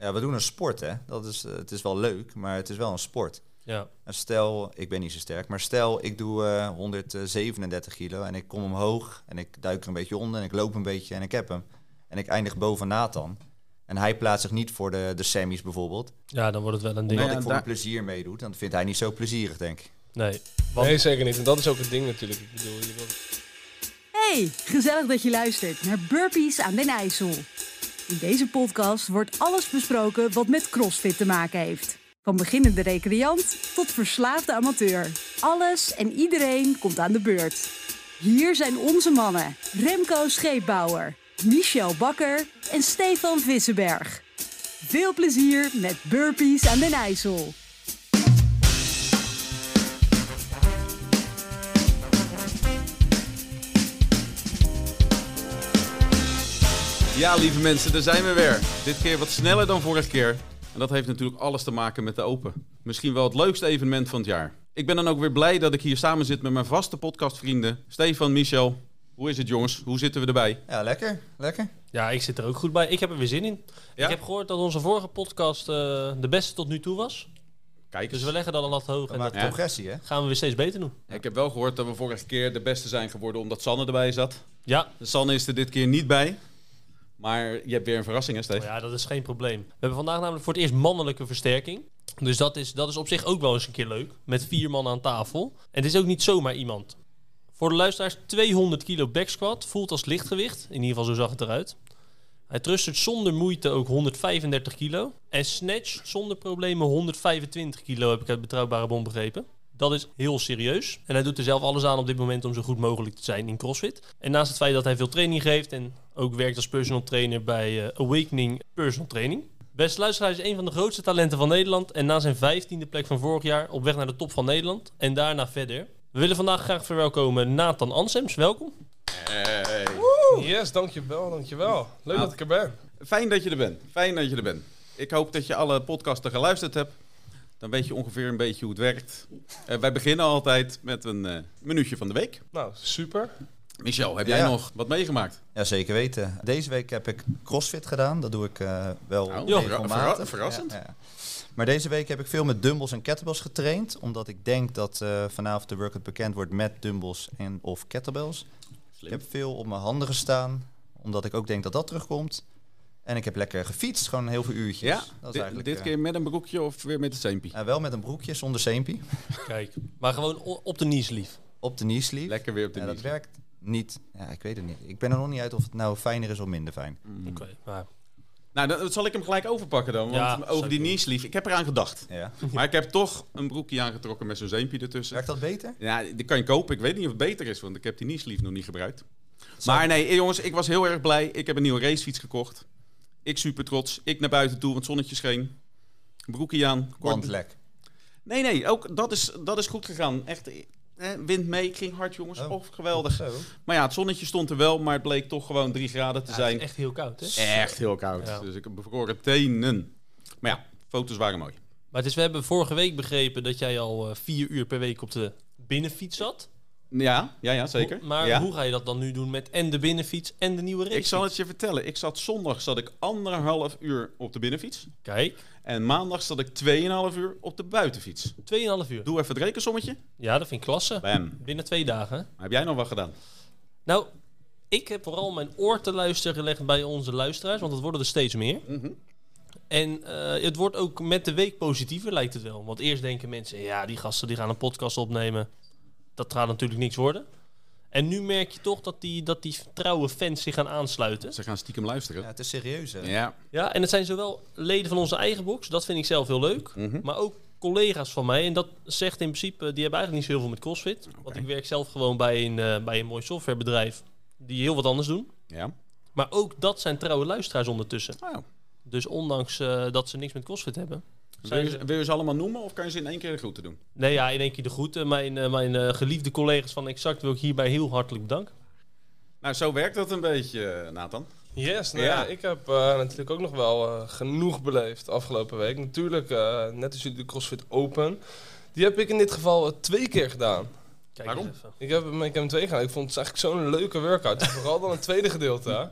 Ja, we doen een sport, hè. Dat is, eh, het is wel leuk, maar het is wel een sport. Ja. En stel, ik ben niet zo sterk, maar stel ik doe eh 137 kilo en ik kom omhoog en ik duik er een beetje onder en ik loop een beetje en ik heb hem. En ik eindig boven Nathan. En hij plaatst zich niet voor de, de semis bijvoorbeeld. ja, dan wordt het wel een ding. Omdat ja, ik voor mijn plezier meedoe, dan vindt hij niet zo plezierig, denk ik. Nee. Want, Nee, zeker niet. En dat is ook het ding natuurlijk. Ik bedoel, je wilt... Hey, gezellig dat je luistert naar Burpees aan den IJssel. In deze podcast wordt alles besproken wat met CrossFit te maken heeft. Van beginnende recreant tot verslaafde amateur. Alles en iedereen komt aan de beurt. Hier zijn onze mannen Remco Scheepbouwer, Michel Bakker en Stefan Vissenberg. Veel plezier met Burpees aan den IJssel. Ja, lieve mensen, daar zijn we weer. Dit keer wat sneller dan vorige keer. En dat heeft natuurlijk alles te maken met de Open. Misschien wel het leukste evenement van het jaar. Ik ben dan ook weer blij dat ik hier samen zit met mijn vaste podcastvrienden. Stefan, Michel. Hoe is het jongens? Hoe zitten we erbij? Ja, lekker, lekker. ja, ik zit er ook goed bij. Ik heb er weer zin in. Ja? Ik heb gehoord dat onze vorige podcast eh, de beste tot nu toe was. Kijk Dus we leggen dan een lat hoog. Dat En maakt dat Ja. progressie, hè. gaan we weer steeds beter doen. Ik heb wel gehoord dat we vorige keer de beste zijn geworden omdat Sanne erbij zat. Ja, Sanne is er dit keer niet bij. Maar je hebt weer een verrassing, hè, Steve? Oh ja, dat is geen probleem. We hebben vandaag namelijk voor het eerst mannelijke versterking. Dus dat is, dat is op zich ook wel eens een keer leuk. Met vier man aan tafel. En het is ook niet zomaar iemand. Voor de luisteraars 200 kilo back squat. Voelt als lichtgewicht. In ieder geval zo zag het eruit. Hij trustert zonder moeite ook 135 kilo. En snatch zonder problemen 125 kilo heb ik uit betrouwbare bron begrepen. Dat is heel serieus. En hij doet er zelf alles aan op dit moment om zo goed mogelijk te zijn in CrossFit. En naast het feit dat hij veel training geeft en ook werkt als personal trainer bij eh, Awakening Personal Training. Beste luisteraar is een van de grootste talenten van Nederland. En na zijn vijftiende plek van vorig jaar op weg naar de top van Nederland. En daarna verder. We willen vandaag graag verwelkomen Nathan Ansems. Welkom. Hey. Yes, dankjewel, dankjewel. Leuk Nou. dat ik er ben. Fijn dat je er bent. Fijn dat je er bent. Ik hoop dat je alle podcasten geluisterd hebt. Dan weet je ongeveer een beetje hoe het werkt. Eh, wij beginnen altijd met een eh, minuutje van de week. Nou, super. Michel, heb Ja. jij nog wat meegemaakt? Ja, zeker weten. Deze week heb ik crossfit gedaan. Dat doe ik eh, wel Oh, regelmatig. verra- verrassend. Ja, ja. Maar deze week heb ik veel met dumbbells en kettlebells getraind. Omdat ik denk dat eh, vanavond de workout bekend wordt met dumbbells en of kettlebells. Ik heb veel op mijn handen gestaan. Omdat ik ook denk dat dat terugkomt. En ik heb lekker gefietst. Gewoon heel veel uurtjes. Ja, dat is dit, eigenlijk, dit eh, keer met een broekje of weer met een zeempie? ja, wel met een broekje, zonder seempie. Kijk. Maar gewoon op de knieslief. Op de knee sleeve. Lekker weer op de Ja, dat werkt niet. Ja, ik weet het niet. Ik ben er nog niet uit of het nou fijner is of minder fijn. Oké. maar Nou, dan zal ik hem gelijk overpakken dan. Want Ja, over die kneesleeve, ik heb eraan gedacht. Ja. Maar ik heb toch een broekje aangetrokken met zo'n zeempje ertussen. Werkt dat beter? Ja, die kan je kopen. Ik weet niet of het beter is, want ik heb die kneesleeve nog niet gebruikt. Maar nee, eh, jongens, ik was heel erg blij. Ik heb een nieuwe racefiets gekocht. Ik super trots. Ik naar buiten toe, want het zonnetje scheen. Broekje aan. kort- Wandlek. Nee, nee, ook dat is, dat is goed gegaan. Echt, eh, wind mee, ging hard jongens. Oh. Oh, geweldig. Zo. Maar ja, het zonnetje stond er wel, maar het bleek toch gewoon 3 graden te ja, het zijn. is echt heel koud, hè? Echt heel koud. Ja. Dus ik heb bevroren tenen. Maar ja, foto's waren mooi. Maar het is, we hebben vorige week begrepen dat jij al eh, vier uur per week op de binnenfiets zat. Ja, ja, ja zeker. Maar ja. hoe ga je dat dan nu doen met en de binnenfiets en de nieuwe race? Ik zal het je vertellen. Ik zat zondag zat ik anderhalf uur op de binnenfiets. Kijk, En maandag zat ik 2,5 uur op de buitenfiets. 2,5 uur. Doe even het rekensommetje. Ja, dat vind ik klasse. Bam. Binnen twee dagen. Heb jij nog wat gedaan? Nou, ik heb vooral mijn oor te luisteren gelegd bij onze luisteraars, want het worden er steeds meer. Mhm. En eh, het wordt ook met de week positiever, lijkt het wel. Want eerst denken mensen, ja, die gasten die gaan een podcast opnemen. Dat gaat natuurlijk niks worden. En nu merk je toch dat die, dat die trouwe fans zich gaan aansluiten. Ze gaan stiekem luisteren. Ja, het is serieus, hè? Ja. Ja, en het zijn zowel leden van onze eigen box, dat vind ik zelf heel leuk. Mhm. Maar ook collega's van mij. En dat zegt in principe, die hebben eigenlijk niet zo heel veel met CrossFit. Want ik werk zelf gewoon bij een, eh, bij een mooi softwarebedrijf die heel wat anders doen. Ja. Maar ook dat zijn trouwe luisteraars ondertussen. Nou, Dus ondanks eh, dat ze niks met CrossFit hebben. Wil, je, ze... wil je ze allemaal noemen of kan je ze in één keer de groeten doen? Nee, ja, in één keer de groeten. Mijn, eh, mijn eh, geliefde collega's van Exact wil ik hierbij heel hartelijk bedanken. Nou, zo werkt dat een beetje, eh, Nathan. Yes, nou Ja. ja. ik heb eh, natuurlijk ook nog wel eh, genoeg beleefd afgelopen week. Natuurlijk, eh, net als jullie de CrossFit Open. Die heb ik in dit geval twee keer gedaan. Kijk Waarom? Ik heb, hem- ik heb hem twee gedaan. Ik vond het eigenlijk zo'n leuke workout. Vooral dan het tweede gedeelte.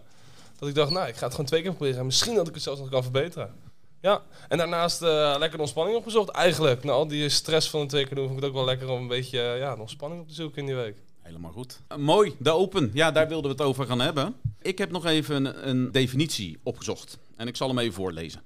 Dat ik dacht, nou, ik ga het gewoon twee keer proberen. En misschien dat ik het zelfs nog kan verbeteren. Ja, en daarnaast eh, lekker ontspanning opgezocht. Eigenlijk, na al die stress van keer doen, vond ik het ook wel lekker om een beetje eh, ja, ontspanning op te zoeken in die week. Helemaal goed. Eh, mooi, de Open. Ja, daar wilden we het over gaan hebben. Ik heb nog even een, een definitie opgezocht. En ik zal hem even voorlezen.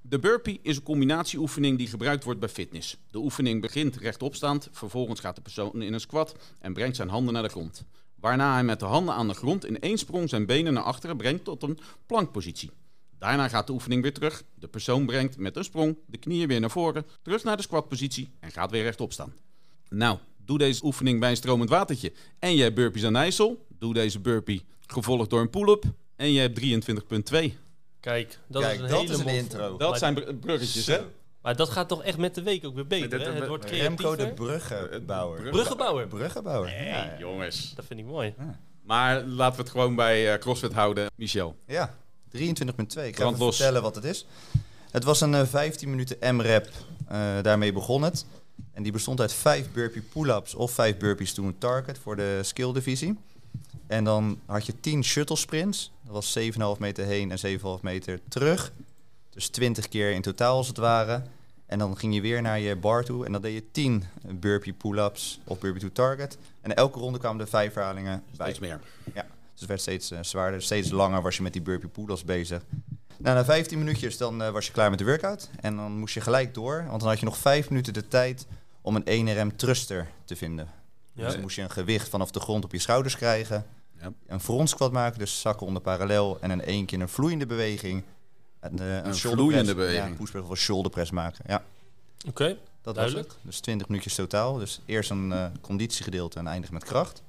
De burpee is een combinatieoefening die gebruikt wordt bij fitness. De oefening begint rechtopstaand, vervolgens gaat de persoon in een squat en brengt zijn handen naar de grond. Waarna hij met de handen aan de grond in één sprong zijn benen naar achteren brengt tot een plankpositie. Daarna gaat de oefening weer terug. De persoon brengt met een sprong de knieën weer naar voren, terug naar de squatpositie en gaat weer rechtop staan. Nou, doe deze oefening bij een stromend watertje en je hebt burpees aan IJssel. Doe deze burpee gevolgd door een pull-up en je hebt 23,2. Kijk, dat Kijk, is een dat hele is een intro. Dat Maar- zijn br- bruggetjes, hè? Maar dat gaat toch echt met de week ook weer beter, hè? Het wordt Remco de creatiever. Bruggenbouwer. Bruggenbouwer. Bruggenbouwer. Nee, Ja, ja. jongens. Dat vind ik mooi. Maar laten we het gewoon bij eh, CrossFit houden, Michel. Ja, 23,2. Ik ga Brand even los. vertellen wat het is. Het was een eh, 15 minuten M-rap. eh, daarmee begon het. En die bestond uit 5 burpee pull-ups of 5 burpees to een target voor de skill divisie. En dan had je 10 shuttle sprints. Dat was 7,5 meter heen en 7,5 meter terug. Dus 20 keer in totaal als het ware. En dan ging je weer naar je bar toe en dan deed je 10 burpee pull-ups of burpee to target. En elke ronde kwamen er 5 herhalingen bij. Steeds meer. Ja, dus het werd steeds eh, zwaarder. Steeds langer was je met die burpee pull-ups bezig. Nou, na 15 minuutjes dan eh, was je klaar met de workout. En dan moest je gelijk door. Want dan had je nog 5 minuten de tijd om een 1RM thruster te vinden. Ja. Dus dan moest je een gewicht vanaf de grond op je schouders krijgen. Ja. Een front squat maken, dus zakken onder parallel. En in één keer een vloeiende beweging. En, eh, een, shoulder vloeiende press, beweging. Ja, push press of shoulder press maken. Ja, Oké, dat Duidelijk. was het. Dus 20 minuutjes totaal. Dus eerst een conditiegedeelte en eindig met kracht.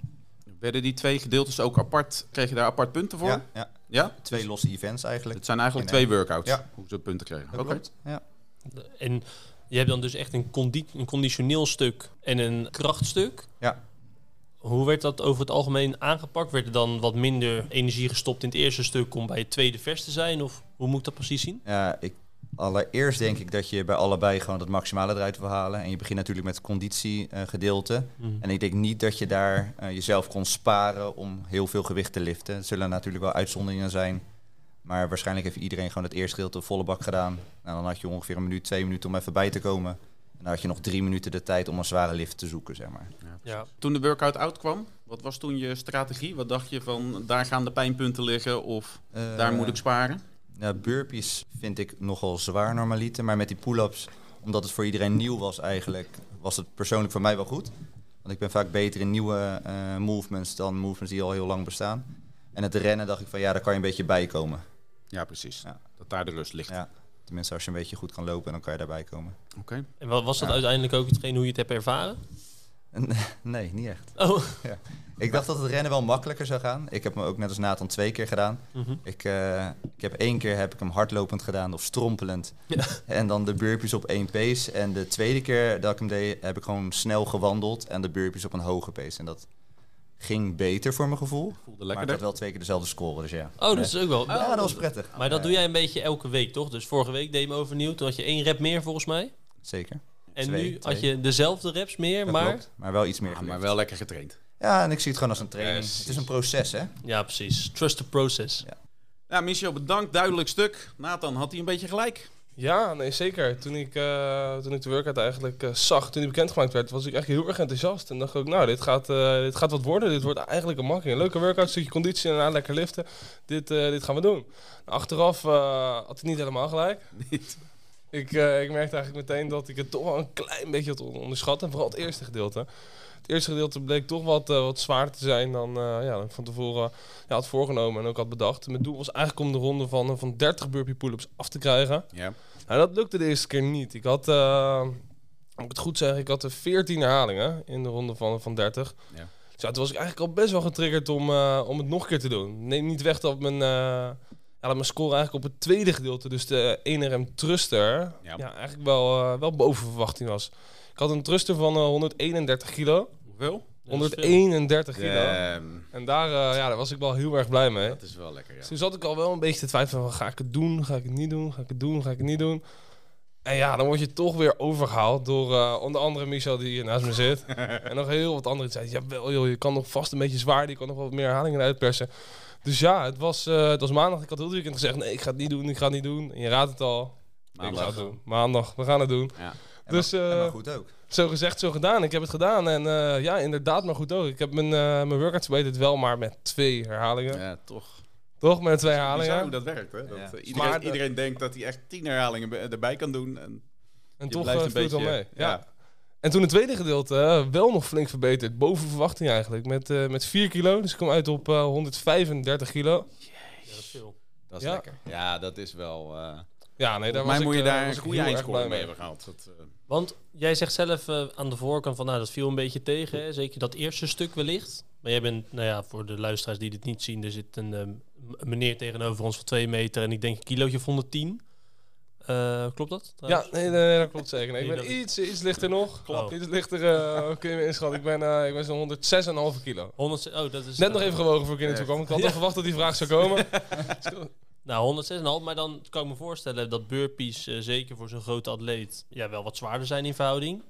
Werden die twee gedeeltes ook apart, kreeg je daar apart punten voor? Ja, ja, Ja? twee losse events eigenlijk. Het zijn eigenlijk twee workouts, Ja. hoe ze punten kregen. Dat Oké. Ja. en je hebt dan dus echt een, condi een conditioneel stuk en een krachtstuk. Ja. Hoe werd dat over het algemeen aangepakt? Werd er dan wat minder energie gestopt in het eerste stuk om bij het tweede vers te zijn? Of hoe moet ik dat precies zien? Ja, ik, allereerst denk ik dat je bij allebei gewoon het maximale eruit wil halen. En je begint natuurlijk met het conditiegedeelte. Hmm. en ik denk niet dat je daar eh, jezelf kon sparen om heel veel gewicht te liften. Er zullen natuurlijk wel uitzonderingen zijn. Maar waarschijnlijk heeft iedereen gewoon het eerste gedeelte volle bak gedaan. Nou, dan had je ongeveer een minuut, twee minuten om even bij te komen. En dan had je nog drie minuten de tijd om een zware lift te zoeken, zeg maar. Ja. Toen de workout out kwam, wat was toen je strategie? Wat dacht je van, daar gaan de pijnpunten liggen of daar Eh, moet ik sparen? Ja, burpees vind ik nogal zwaar normaliter. Maar met die pull-ups, omdat het voor iedereen nieuw was eigenlijk, was het persoonlijk voor mij wel goed. Want ik ben vaak beter in nieuwe eh, movements dan movements die al heel lang bestaan. En het rennen dacht ik van ja, daar kan je een beetje bij komen. Ja, precies. Ja. Dat daar de rust ligt. Ja. Tenminste, als je een beetje goed kan lopen, dan kan je daarbij komen. Oké. En wa- was dat Ja. uiteindelijk ook hetgeen hoe je het hebt ervaren? nee, niet echt. Oh, Ik dacht dat het rennen wel makkelijker zou gaan. Ik heb me ook net als Nathan twee keer gedaan. Mhm. Ik, eh, ik heb één keer heb ik hem hardlopend gedaan of strompelend. Ja. En dan de burpees op één pace. En de tweede keer dat ik hem deed, heb ik gewoon snel gewandeld. En de burpees op een hoge pace. En dat ging beter voor mijn gevoel. Voelde Maar ik had wel twee keer dezelfde score, dus ja. oh dat is ook wel... Ja, dat was prettig. Maar dat doe jij een beetje elke week, toch? Dus vorige week deed je hem overnieuw. Toen had je één rep meer, volgens mij. Zeker. En Twee, nu twee. had je dezelfde reps meer, Dat maar... klopt. Maar wel iets meer Ja, maar wel lekker getraind. Ja, en ik zie het gewoon als een training. Yes. Het is een proces, hè? Ja, precies. Trust the process. Ja, Michel, bedankt. Duidelijk stuk. Nathan, had hij een beetje gelijk? Ja, nee, zeker. Toen ik, eh, toen ik de workout eigenlijk eh, zag, toen die bekendgemaakt werd, was ik echt heel erg enthousiast. En dacht ik ook, nou, dit gaat, eh, dit gaat wat worden. Dit wordt eigenlijk een. Een leuke workout, stukje conditie en daarna lekker liften. Dit, eh, dit gaan we doen. Achteraf eh, had ik niet helemaal gelijk. Niet. Ik, eh, ik merkte eigenlijk meteen dat ik het toch wel een klein beetje had on- onderschat. En vooral het eerste gedeelte. Het eerste gedeelte bleek toch wat, eh, wat zwaarder te zijn dan, eh, ja, dan ik van tevoren ja, had voorgenomen en ook had bedacht. Mijn doel was eigenlijk om de ronde van, van 30 burpee pull-ups af te krijgen. Ja. Nou, dat lukte de eerste keer niet. Ik had, moet ik het goed zeggen, ik had er 14 herhalingen in de ronde van, van 30. Ja. Dus ja, toen was ik eigenlijk al best wel getriggerd om, om het nog een keer te doen. Neem niet weg dat mijn, eh, mijn score eigenlijk op het tweede gedeelte, dus de 1RM Truster, Ja. ja. eigenlijk wel, eh, wel boven verwachting was. Ik had een Truster van eh, 131 kilo. Hoeveel? Dat is veel. 131 kilo. Damn. En daar, eh, ja, daar was ik wel heel erg blij mee. Dat is wel lekker, ja. Dus toen zat ik al wel een beetje te twijfelen van ga ik het doen, ga ik het niet doen, ga ik het doen, ga ik het niet doen. En ja, dan word je toch weer overgehaald door eh, onder andere Michel die hier naast me zit. en nog heel wat anderen die zeiden, jawel joh, je kan nog vast een beetje zwaar, je kan nog wat meer herhalingen uitpersen. Dus ja, het was, eh, het was maandag, ik had heel het weekend gezegd, nee ik ga het niet doen, ik ga het niet doen. En je raadt het al, Ik zou Maandag. het doen. Maandag, we gaan het doen. Ja. En Dus, maar, en eh, maar goed ook. Zo gezegd, zo gedaan. Ik heb het gedaan. En eh, ja, inderdaad, maar goed ook. Ik heb mijn, eh mijn workout verbeterd wel, maar met twee herhalingen. Ja, toch. Toch? Met twee herhalingen. hoe dat werkt, hè? Dat, Ja. iedereen, Maar de- iedereen denkt dat hij echt tien herhalingen erbij kan doen. En En je toch blijft uh, een het beetje- mee. Ja. ja. En toen het tweede gedeelte eh, wel nog flink verbeterd. Boven verwachting eigenlijk. Met, eh met 4 kilo. Dus ik kom uit op eh 135 kilo. Ja, dat is veel. dat is Ja. lekker. Ja, dat is wel... eh Ja, nee, daar was ik, moet je daar was een goede eindscore mee hebben gehaald. Dat, eh, Want jij zegt zelf eh, aan de voorkant van, nou, dat viel een beetje tegen. Hè? Zeker dat eerste stuk wellicht. Maar jij bent, nou ja, voor de luisteraars die dit niet zien, er zit een meneer tegenover ons van 2 meter en ik denk een kilootje of 110. Eh, klopt dat? Ja, trouwens? nee, nee, nee, dat klopt zeker. Nee, ik ben iets, iets lichter nog. Klopt. Iets lichter eh, kun je me inschatten. Ik ben, eh, ik ben zo'n 106,5 kilo. 100, oh, dat is Net nog even gewogen voor ik in naartoe kwam. Ik had al verwacht dat die vraag zou komen. Nou, 106,5, maar dan kan ik me voorstellen dat burpees, zeker voor zo'n grote atleet, ja, wel wat zwaarder zijn in verhouding.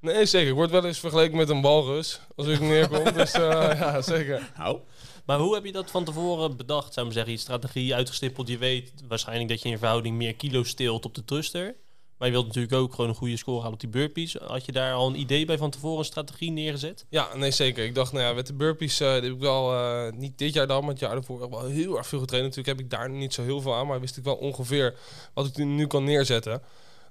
Nee, zeker. Ik word wel eens vergeleken met een walrus. Als ik neerkom. dus eh, ja, zeker. nou, Maar hoe heb je dat van tevoren bedacht? Zou ik zeggen, je strategie uitgestippeld. Je weet waarschijnlijk dat je in verhouding meer kilo's steelt op de thruster. Maar je wilt natuurlijk ook gewoon een goede score halen op die burpees. Had je daar al een idee bij van tevoren, een strategie neergezet? Ja, nee, zeker. Ik dacht, nou ja, met de burpees eh, heb ik wel, eh, niet dit jaar dan, maar het jaar daarvoor wel heel erg veel getraind. Natuurlijk heb ik daar niet zo heel veel aan, maar wist ik wel ongeveer wat ik nu kan neerzetten.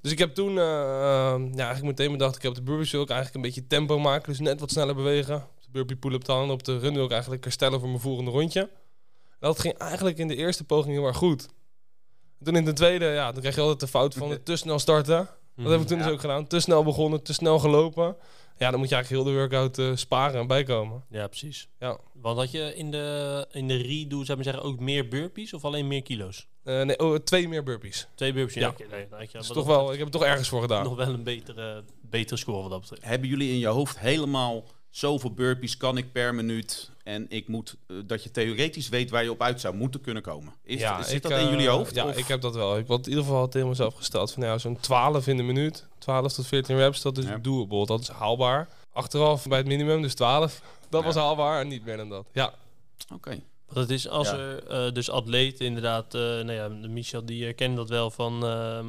Dus ik heb toen, eh, ja, eigenlijk meteen bedacht, ik heb de burpees wil ik eigenlijk een beetje tempo maken, dus net wat sneller bewegen. Op de burpee pull-up dan, op de run wil ik eigenlijk herstellen voor mijn volgende rondje. Dat ging eigenlijk in de eerste poging heel erg goed. Toen in de tweede, ja, dan krijg je altijd de fout van het te snel starten. Dat heb ik toen Ja. dus ook gedaan. Te snel begonnen, te snel gelopen. Ja, dan moet je eigenlijk heel de workout eh, sparen en bijkomen. Ja, precies. Ja. Want had je in de, in de redo, zou ik maar zeggen, ook meer burpees of alleen meer kilo's? Eh, nee, oh, twee meer burpees. Twee burpees? Ja. Nee, je wat toch wel, ik heb het toch ergens voor gedaan. nog wel een betere, betere score wat dat betreft. hebben jullie in je hoofd helemaal zoveel burpees kan ik per minuut en ik moet eh, dat je theoretisch weet waar je op uit zou moeten kunnen komen. Is, zit ik, dat in eh, jullie hoofd? Ja, of- ik heb dat wel. Ik had in ieder geval tegen mezelf gesteld van ja, zo'n 12 in de minuut. 12 tot 14 reps, dat is Ja. doable. Dat is haalbaar. Achteraf bij het minimum, dus 12. Dat Ja. was haalbaar en niet meer dan dat. Ja, Oké. Want het is als Ja. er eh, dus atleten inderdaad, eh nou ja, Michel die herkent dat wel van ehm,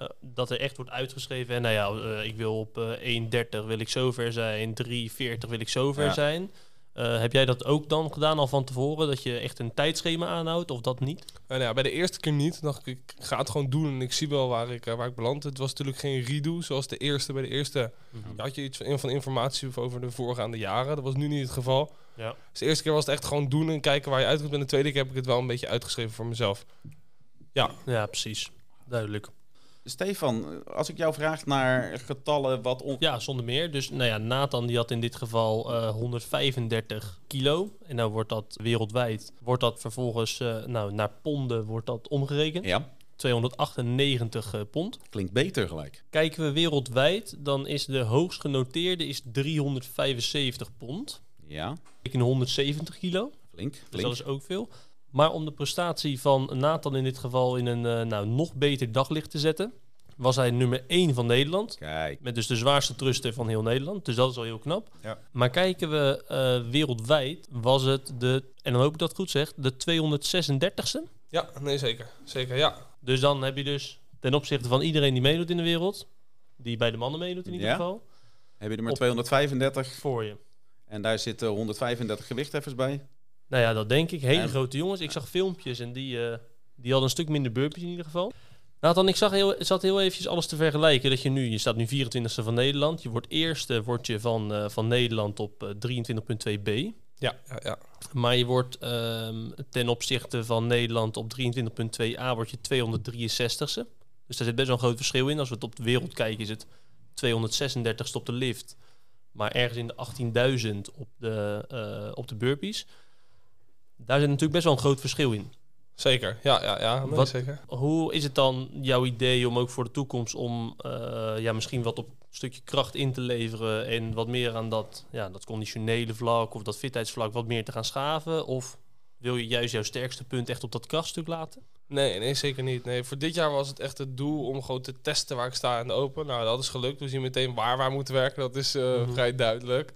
eh, dat er echt wordt uitgeschreven. En nou ja, eh, ik wil op eh 1.30 wil ik zover zijn, 3.40 wil ik zover Ja. zijn. Eh, heb jij dat ook dan gedaan al van tevoren, dat je echt een tijdschema aanhoudt of dat niet? En ja, bij de eerste keer niet. dacht ik, ik ga het gewoon doen en ik zie wel waar ik, eh, waar ik beland. Het was natuurlijk geen redo zoals de eerste. Bij de eerste had je iets van, van informatie over de voorgaande jaren. Dat was nu niet het geval. Ja. Dus de eerste keer was het echt gewoon doen en kijken waar je uitkomt. En de tweede keer heb ik het wel een beetje uitgeschreven voor mezelf. Ja, precies. Duidelijk. Stefan, als ik jou vraag naar getallen wat on... Ja, zonder meer. Dus nou ja, Nathan die had in dit geval eh, 135 kilo. En nou wordt dat wereldwijd, wordt dat vervolgens eh, nou, naar ponden wordt dat omgerekend. Ja, 298 eh, pond. klinkt beter gelijk. Kijken we wereldwijd, dan is de hoogst genoteerde is 375 pond. Ja, Ik in 170 kilo. flink, Dus flink. dat is ook veel. Maar om de prestatie van Nathan in dit geval in een eh, nou, nog beter daglicht te zetten, was hij nummer 1 van Nederland. Kijk, Met dus de zwaarste truster van heel Nederland. Dus dat is al heel knap. Ja. Maar kijken we eh, wereldwijd, was het de, en dan hoop ik dat ik het goed zeg, de 236ste. Ja, nee zeker. Zeker, ja. Dus dan heb je dus ten opzichte van iedereen die meedoet in de wereld, die bij de mannen meedoet in ieder Ja. geval, heb je er maar Op- 235 voor je. en daar zitten 135 gewichtheffers bij. Nou ja, dat denk ik. Hele grote jongens. Ik zag filmpjes en die, eh, die hadden een stuk minder burpees in ieder geval. Nathan, ik zag heel, zat heel eventjes alles te vergelijken. Dat je nu, je staat nu 24e van Nederland. Je wordt eerste wordt je van, eh, van Nederland op eh, 23.2b. Ja, ja, ja. Maar je wordt ehm, ten opzichte van Nederland op 23.2a word je 263ste. Dus daar zit best wel een groot verschil in. Als we het op de wereld kijken is het 236ste op de lift. Maar ergens in de 18.000 op de, eh, op de burpees. Daar zit natuurlijk best wel een groot verschil in. Zeker. Ja, ja, ja. Nee, Wat- zeker. Hoe is het dan jouw idee om ook voor de toekomst om eh, ja, misschien wat op een stukje kracht in te leveren en wat meer aan dat, ja, dat conditionele vlak of dat fitheidsvlak wat meer te gaan schaven? Of wil je juist jouw sterkste punt echt op dat krachtstuk laten? Nee, nee, zeker niet. Nee, voor dit jaar was het echt het doel om gewoon te testen waar ik sta in de open. Nou, dat is gelukt. We zien meteen waar wij moeten werken. Dat is eh, Mhm. vrij duidelijk.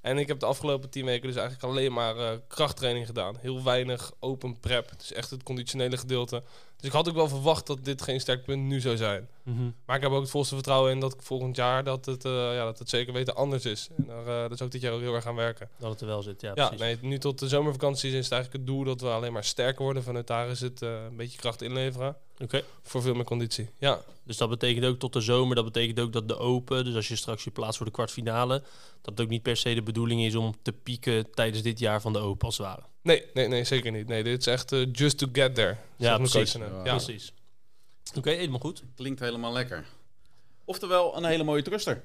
En ik heb de afgelopen tien weken dus eigenlijk alleen maar eh, krachttraining gedaan. Heel weinig open prep. Dus echt het conditionele gedeelte. Dus ik had ook wel verwacht dat dit geen sterk punt nu zou zijn. Mhm. Maar ik heb ook het volste vertrouwen in dat ik volgend jaar dat het, eh, ja, dat het zeker weten anders is. En daar, daar zou ik dit jaar ook heel erg aan werken. Dat het er wel zit, ja, Ja, nee, nu tot de zomervakantie is het eigenlijk het doel dat we alleen maar sterker worden. Vanuit daar is het een beetje kracht inleveren. Oké. Voor veel meer conditie. Ja, Dus dat betekent ook tot de zomer, dat betekent ook dat de Open, dus als je straks je plaats voor de kwartfinale, dat het ook niet per se de bedoeling is om te pieken tijdens dit jaar van de Open als het ware. nee, nee, nee, zeker niet. Nee, dit is echt eh, just to get there. Ja, precies. Ja. Ja. Oké, helemaal goed. Klinkt helemaal lekker. Oftewel, een hele mooie truster.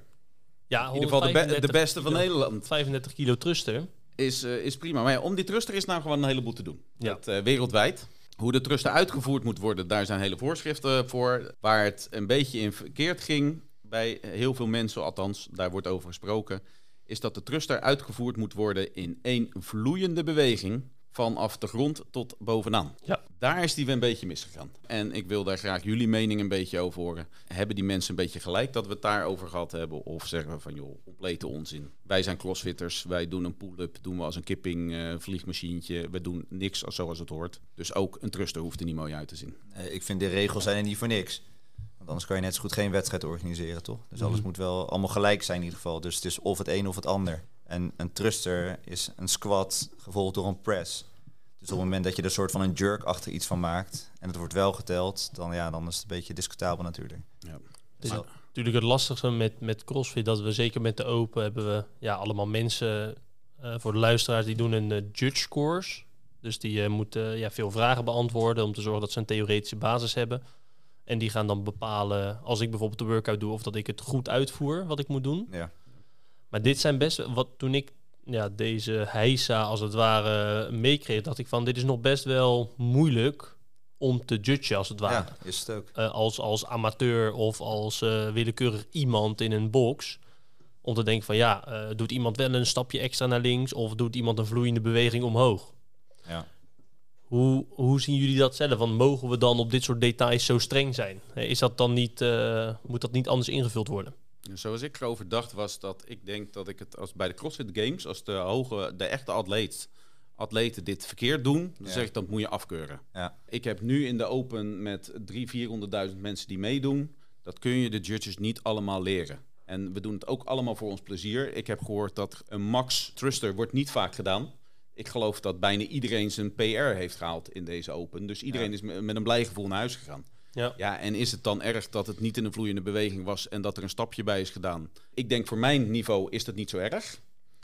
Ja, In ieder geval de, be- de 135 beste van kilo- Nederland. 35 kilo truster. Is, eh, is prima. Maar ja, om die truster is nou gewoon een heleboel te doen. Ja. Dat, eh, wereldwijd. Hoe de truster uitgevoerd moet worden, daar zijn hele voorschriften voor. Waar het een beetje in verkeerd ging, bij heel veel mensen althans, daar wordt over gesproken, is dat de truster uitgevoerd moet worden in één vloeiende beweging vanaf de grond tot bovenaan. Ja. Daar is die weer een beetje misgegaan. En ik wil daar graag jullie mening een beetje over horen. Hebben die mensen een beetje gelijk dat we het daarover gehad hebben? Of zeggen we van, joh, complete onzin. Wij zijn crossfitters, wij doen een pull-up, doen we als een kipping eh, vliegmachientje. We doen niks als zoals het hoort. Dus ook een truster hoeft er niet mooi uit te zien. Ik vind de regels zijn er niet voor niks. Want anders kan je net zo goed geen wedstrijd organiseren, toch? Dus alles Mhm. moet wel allemaal gelijk zijn in ieder geval. Dus het is of het een of het ander. En een thruster is een squat gevolgd door een press. Dus op het moment dat je er een soort van een jerk achter iets van maakt... en het wordt wel geteld, dan, ja, dan is het een beetje discutabel natuurlijk. Ja. Dus Natuurlijk het lastigste met, met CrossFit, dat we zeker met de Open hebben we ja, allemaal mensen, eh, voor de luisteraars, die doen een eh, judge course. Dus die eh, moeten ja, veel vragen beantwoorden om te zorgen dat ze een theoretische basis hebben. En die gaan dan bepalen, als ik bijvoorbeeld de workout doe, of dat ik het goed uitvoer wat ik moet doen. ja. Maar dit zijn best, wat toen ik ja, deze heisa als het ware meekreeg, dacht ik van dit is nog best wel moeilijk om te judgen als het ware. ja, is het ook. Eh, als, als amateur of als eh, willekeurig iemand in een box. Om te denken van ja, eh, doet iemand wel een stapje extra naar links of doet iemand een vloeiende beweging omhoog? Ja. Hoe, hoe zien jullie dat zelf? Want mogen we dan op dit soort details zo streng zijn? Is dat dan niet, moet dat niet anders ingevuld worden? Zoals ik erover dacht was dat ik denk dat ik het als bij de CrossFit Games, als de hoge, de echte atleet, atleten dit verkeerd doen, dan Ja. zeg ik dat moet je afkeuren. Ja. Ik heb nu in de Open met 300.000, 400.000 mensen die meedoen. Dat kun je de judges niet allemaal leren. En we doen het ook allemaal voor ons plezier. Ik heb gehoord dat een max thruster wordt niet vaak gedaan. Ik geloof dat bijna iedereen zijn PR heeft gehaald in deze Open. Dus iedereen Ja. is me- met een blij gevoel naar huis gegaan. Ja. Ja, en is het dan erg dat het niet in een vloeiende beweging was en dat er een stapje bij is gedaan? Ik denk voor mijn niveau is dat niet zo erg.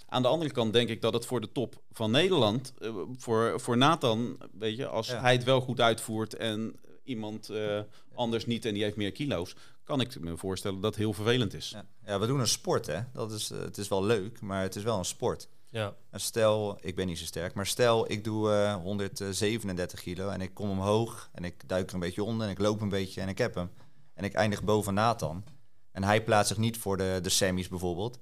Aan de andere kant denk ik dat het voor de top van Nederland, eh, voor, voor Nathan, weet je, als Ja. hij het wel goed uitvoert en iemand eh, anders niet en die heeft meer kilo's, kan ik me voorstellen dat het heel vervelend is. Ja. ja, we doen een sport, hè. Dat is, eh, het is wel leuk, maar het is wel een sport. Ja. En stel, ik ben niet zo sterk, maar stel ik doe eh 137 kilo en ik kom omhoog en ik duik er een beetje onder en ik loop een beetje en ik heb hem. En ik eindig boven Nathan. En hij plaatst zich niet voor de, de semis bijvoorbeeld.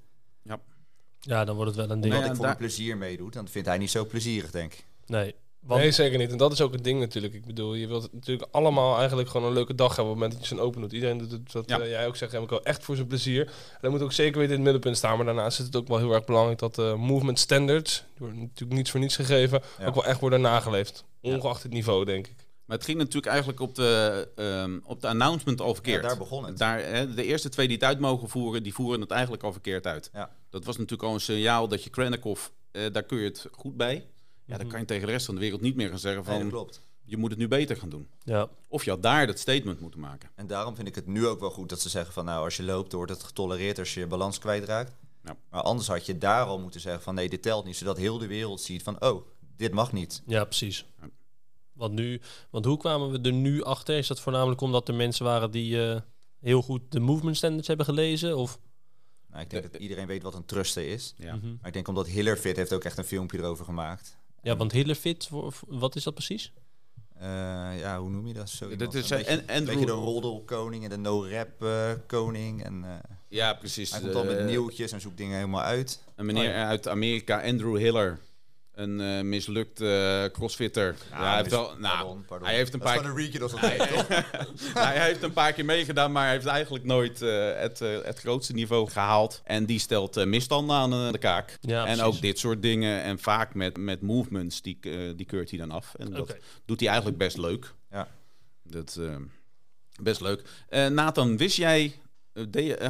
ja, dan wordt het wel een ding. Omdat ja, ik voor daar- mijn plezier meedoet, dan vindt hij niet zo plezierig, denk ik. Nee. Want, Nee, zeker niet. En dat is ook het ding natuurlijk. Ik bedoel, je wilt natuurlijk allemaal eigenlijk gewoon een leuke dag hebben op het moment dat je zo'n open doet. Iedereen doet het, wat Ja. eh, jij ook zegt, Remco, echt voor zijn plezier. En dat moet ook zeker weten in het middenpunt staan. Maar daarnaast is het ook wel heel erg belangrijk dat de movement standards, die worden natuurlijk niets voor niets gegeven, Ja. ook wel echt worden nageleefd. Ongeacht het niveau, denk ik. Maar het ging natuurlijk eigenlijk op de, ehm, op de announcement al verkeerd. Ja, daar begon het. Daar, hè, de eerste twee die het uit mogen voeren, die voeren het eigenlijk al verkeerd uit. Ja. Dat was natuurlijk al een signaal dat je Krennikov, eh, daar kun je het goed bij. Ja, dan Mhm. kan je tegen de rest van de wereld niet meer gaan zeggen Nee, dat van, klopt. je moet het nu beter gaan doen. ja. Of je had daar dat statement moeten maken. En daarom vind ik het nu ook wel goed dat ze zeggen van nou, als je loopt, wordt het getolereerd als je je balans kwijtraakt. Ja. Maar anders had je daar al moeten zeggen van nee, dit telt niet, zodat heel de wereld ziet van oh, dit mag niet. Ja, precies. Ja. Want, nu, want hoe kwamen we er nu achter? Is dat voornamelijk omdat er mensen waren die eh, heel goed de movement standards hebben gelezen? Of? Nou, ik denk dat iedereen weet wat een truster is. Ja. Mhm. Maar ik denk omdat Hillerfit heeft ook echt een filmpje erover gemaakt. Ja, want Hillerfit, voor- wat is dat precies? Eh, ja, hoe noem je dat? Zo Dat is, een beetje, en- een beetje de roddelkoning en de no-rap eh, koning. En, eh, Ja, precies. hij komt al met Eh, nieuwtjes en zoekt dingen helemaal uit. Een meneer Oh, ja. uit Amerika, Andrew Hiller. Een eh, mislukt eh, crossfitter. Ja, hij, heeft wel, nou, pardon, pardon. hij heeft een Dat paar een dat hij, toch? hij heeft een paar keer meegedaan, maar hij heeft eigenlijk nooit eh, het, eh, het grootste niveau gehaald. En die stelt eh, misstanden aan de kaak. Ja, en precies. ook dit soort dingen. En vaak met, met movements, die, die keurt hij dan af. En dat doet hij eigenlijk best leuk. Ja. Dat best leuk. Eh, Nathan, wist jij,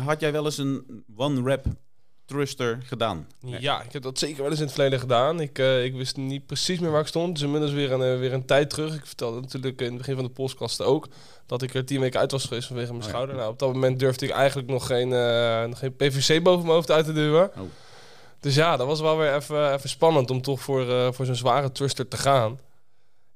had jij wel eens een one-rap thruster gedaan? Nee. Ja, ik heb dat zeker wel eens in het verleden gedaan. Ik, eh, ik wist niet precies meer waar ik stond. Is inmiddels weer een, eh, weer een tijd terug. Ik vertelde natuurlijk in het begin van de podcast ook... dat ik er tien weken uit was geweest vanwege mijn Oh ja. schouder. Nou, op dat moment durfde ik eigenlijk nog geen, eh, nog geen PVC boven mijn hoofd uit te duwen. Oh. Dus ja, dat was wel weer even, even spannend om toch voor, voor zo'n zware thruster te gaan.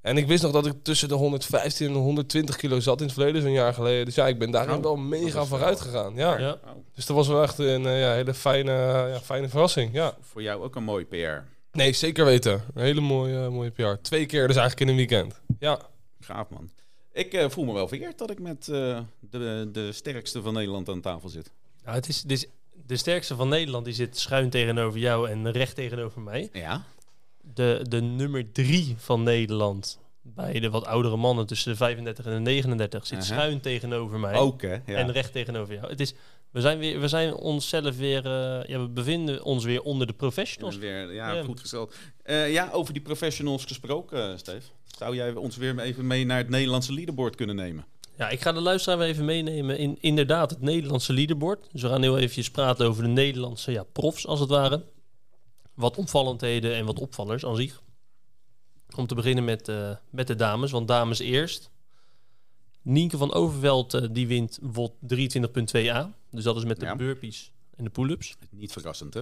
En ik wist nog dat ik tussen de 115 en de 120 kilo zat in het verleden, zo'n jaar geleden. Dus ja, ik ben daarin Oh, wel mega wel- vooruit gegaan. Ja. Ja. Oh, Dus dat was wel echt een eh, ja, hele fijne, ja, fijne verrassing. Ja. voor jou ook een mooi PR. Nee, zeker weten. Een hele mooie, mooie PR. Twee keer dus eigenlijk in een weekend. Ja. Gaaf man. Ik eh, voel me wel vereerd dat ik met eh, de, de sterkste van Nederland aan tafel zit. Nou, het is, het is de sterkste van Nederland die zit schuin tegenover jou en recht tegenover mij. Ja? De, de nummer drie van Nederland bij de wat oudere mannen tussen de 35 en de 39 zit schuin tegenover mij Ook hè? Ja. en recht tegenover jou. Het is, we zijn weer, we zijn onszelf weer, eh, ja, we bevinden ons weer onder de professionals. Weer, ja, Ja. goed gesteld. Eh, ja, over die professionals gesproken, uh, Steve. Zou jij ons weer even mee naar het Nederlandse leaderboard kunnen nemen? Ja, ik ga de luisteraar even meenemen in inderdaad het Nederlandse leaderboard. Dus we gaan heel eventjes praten over de Nederlandse ja, profs, als het ware. Wat opvallendheden en wat opvallers aan zich. Om te beginnen met, eh, met de dames, want dames eerst. Nienke van Overveld eh, die wint WOT 23.2a. Dus dat is met de Ja. burpees en de pull-ups. Niet verrassend, hè?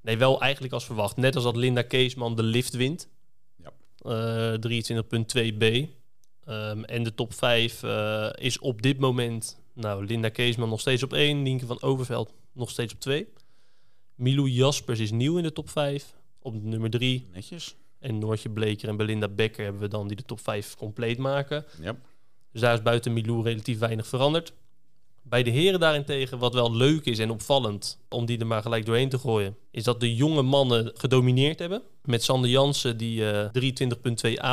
Nee, wel eigenlijk als verwacht. Net als dat Linda Keesman de lift wint. Ja. Eh, 23.2b. Ehm, en de top 5 eh, is op dit moment... Nou, Linda Keesman nog steeds op 1. Nienke van Overveld nog steeds op 2. Milou Jaspers is nieuw in de top 5. Op nummer 3. Netjes. En Noortje Bleker en Belinda Becker hebben we dan die de top 5 compleet maken. Ja. Dus daar is buiten Milou relatief weinig veranderd. Bij de heren daarentegen, wat wel leuk is en opvallend, om die er maar gelijk doorheen te gooien, is dat de jonge mannen gedomineerd hebben. Met Sander Jansen die eh